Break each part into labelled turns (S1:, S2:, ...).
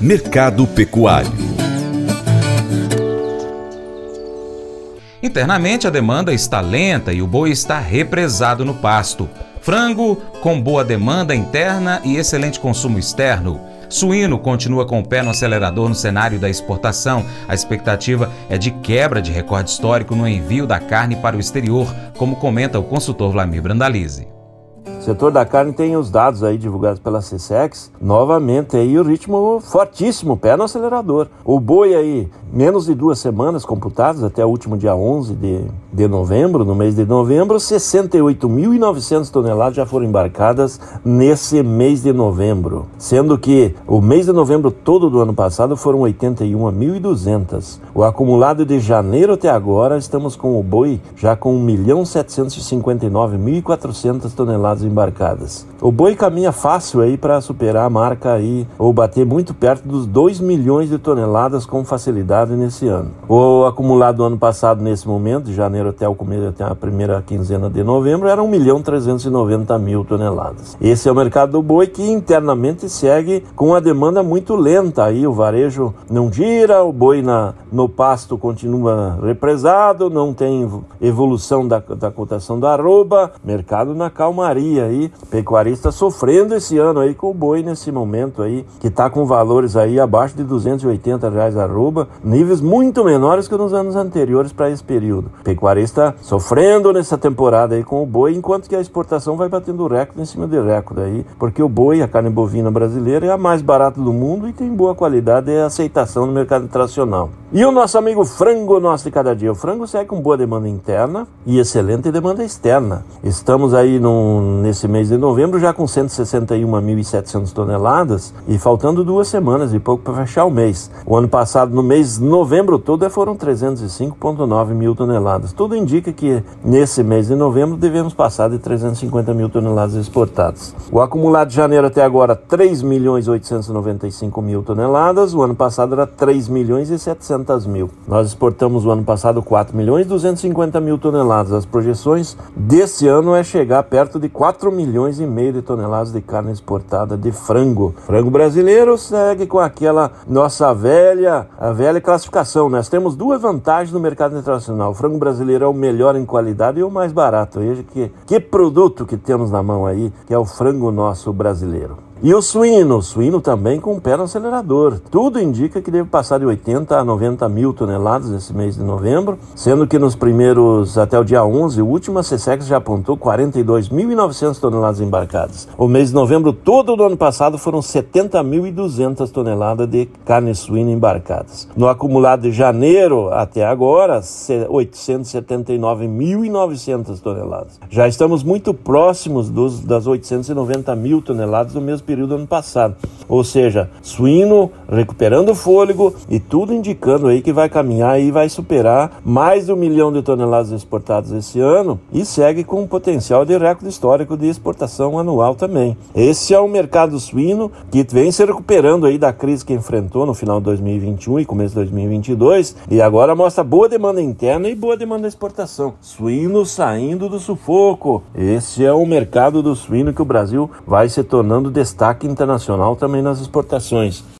S1: Mercado Pecuário
S2: Internamente, a demanda está lenta e o boi está represado no pasto. Frango, com boa demanda interna e excelente consumo externo. Suíno continua com o pé no acelerador no cenário da exportação. A expectativa é de quebra de recorde histórico no envio da carne para o exterior, como comenta o consultor Vlamir Brandalize.
S3: Setor da carne tem os dados aí divulgados pela CSEX. Novamente aí o ritmo fortíssimo, pé no acelerador. O boi aí, menos de duas semanas computadas, até o último dia 11 de, de novembro, no mês de novembro, 68.900 toneladas já foram embarcadas nesse mês de novembro. Sendo que o mês de novembro todo do ano passado foram 81.200. O acumulado de janeiro até agora, estamos com o boi já com 1.759.400 toneladas embarcadas. O boi caminha fácil aí para superar a marca aí ou bater muito perto dos 2 milhões de toneladas com facilidade nesse ano. O acumulado do ano passado nesse momento, de janeiro até o começo até a primeira quinzena de novembro, era 1 milhão 390 mil toneladas. Esse é o mercado do boi que internamente segue com a demanda muito lenta aí, o varejo não gira, o boi na, no pasto continua represado, não tem evolução da, da cotação da arroba, mercado na calmaria aí, pecuarista sofrendo esse ano aí com o boi nesse momento aí, que está com valores aí abaixo de 280 reais arroba, níveis muito menores que nos anos anteriores para esse período. Pecuarista sofrendo nessa temporada aí com o boi, enquanto que a exportação vai batendo recorde em cima de recorde aí, porque o boi, a carne bovina brasileira, é a mais barata do mundo e tem boa qualidade e aceitação no mercado internacional. E o nosso amigo frango nosso de cada dia. O frango segue com boa demanda interna e excelente demanda externa. Estamos aí num, nesse mês de novembro já com 161.700 toneladas e faltando duas semanas e pouco para fechar o mês. O ano passado, no mês novembro todo, foram 305,9 mil toneladas. Tudo indica que nesse mês de novembro devemos passar de 350 mil toneladas exportadas. O acumulado de janeiro até agora, 3 milhões 895 mil toneladas. O ano passado era 3 milhões e 700 200 mil. Nós exportamos o ano passado 4 milhões e 250 mil toneladas. As projeções desse ano é chegar perto de 4 milhões e meio de toneladas de carne exportada de frango. Frango brasileiro segue com aquela nossa velha, a velha classificação. Nós temos duas vantagens no mercado internacional. O frango brasileiro é o melhor em qualidade e o mais barato. Veja que, que produto que temos na mão aí, que é o frango nosso brasileiro. E o suíno, o suíno também com pé no acelerador. Tudo indica que deve passar de 80 a 90 mil toneladas nesse mês de novembro, sendo que nos primeiros, até o dia 11, o último, a CSEX já apontou 42.900 toneladas embarcadas. O mês de novembro todo do ano passado foram 70.200 toneladas de carne suína embarcadas. No acumulado de janeiro até agora, 879.900 toneladas. Já estamos muito próximos dos, das 890 mil toneladas do mesmo período ano passado. Ou seja, suíno recuperando o fôlego e tudo indicando aí que vai caminhar e vai superar mais de um milhão de toneladas exportadas esse ano e segue com um potencial de recorde histórico de exportação anual também. Esse é o mercado suíno que vem se recuperando aí da crise que enfrentou no final de 2021 e começo de 2022 e agora mostra boa demanda interna e boa demanda de exportação. Suíno saindo do sufoco. Esse é o mercado do suíno que o Brasil vai se tornando destaque destaque internacional também nas exportações.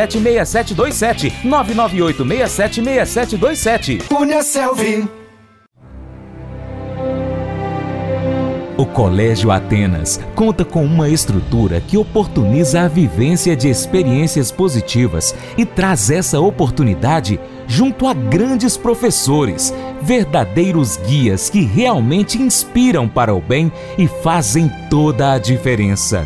S2: 998676727. 998676727. Cunha Selvi. O Colégio Atenas conta com uma estrutura que oportuniza a vivência de experiências positivas e traz essa oportunidade junto a grandes professores, verdadeiros guias que realmente inspiram para o bem e fazem toda a diferença.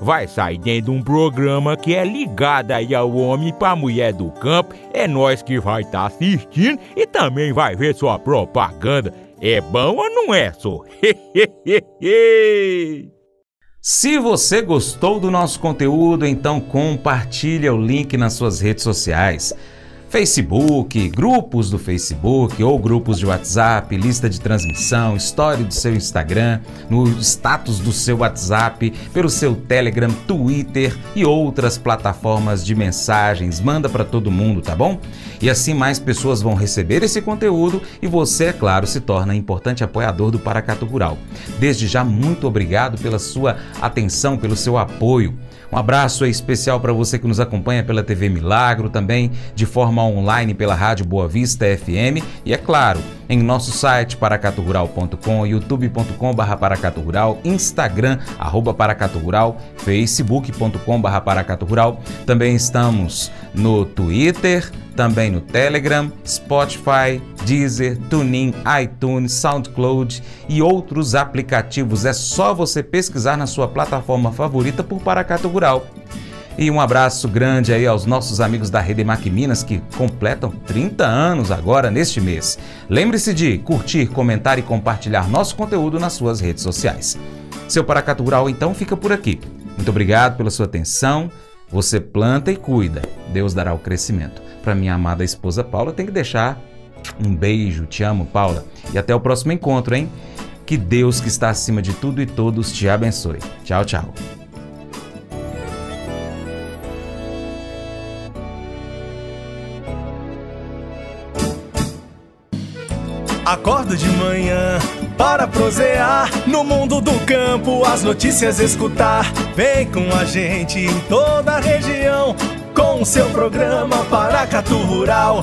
S1: vai sair dentro de um programa que é ligado aí ao homem para mulher do campo. É nós que vai estar tá assistindo e também vai ver sua propaganda. É bom ou não é, só?
S2: Se você gostou do nosso conteúdo, então compartilhe o link nas suas redes sociais. Facebook, grupos do Facebook ou grupos de WhatsApp, lista de transmissão, história do seu Instagram, no status do seu WhatsApp, pelo seu Telegram, Twitter e outras plataformas de mensagens. Manda para todo mundo, tá bom? E assim mais pessoas vão receber esse conteúdo e você, é claro, se torna importante apoiador do Paracatu Rural. Desde já, muito obrigado pela sua atenção, pelo seu apoio. Um abraço especial para você que nos acompanha pela TV Milagro, também de forma online pela Rádio Boa Vista FM e, é claro, em nosso site paracaturural.com, youtube.com.br paracaturural, instagram, arroba paracaturural, facebook.com.br paracaturural. Também estamos no Twitter, também no Telegram, Spotify, Deezer, TuneIn, iTunes, SoundCloud e outros aplicativos. É só você pesquisar na sua plataforma favorita por Paracato Rural. E um abraço grande aí aos nossos amigos da Rede Mac Minas que completam 30 anos agora neste mês. Lembre-se de curtir, comentar e compartilhar nosso conteúdo nas suas redes sociais. Seu Paracato Rural então fica por aqui. Muito obrigado pela sua atenção. Você planta e cuida. Deus dará o crescimento. Para minha amada esposa Paula, tem que deixar um beijo. Te amo, Paula. E até o próximo encontro, hein? Que Deus que está acima de tudo e todos te abençoe. Tchau, tchau.
S4: Acordo de manhã para prosear no mundo do campo, as notícias escutar. Vem com a gente em toda a região com o seu programa Paracatu Rural.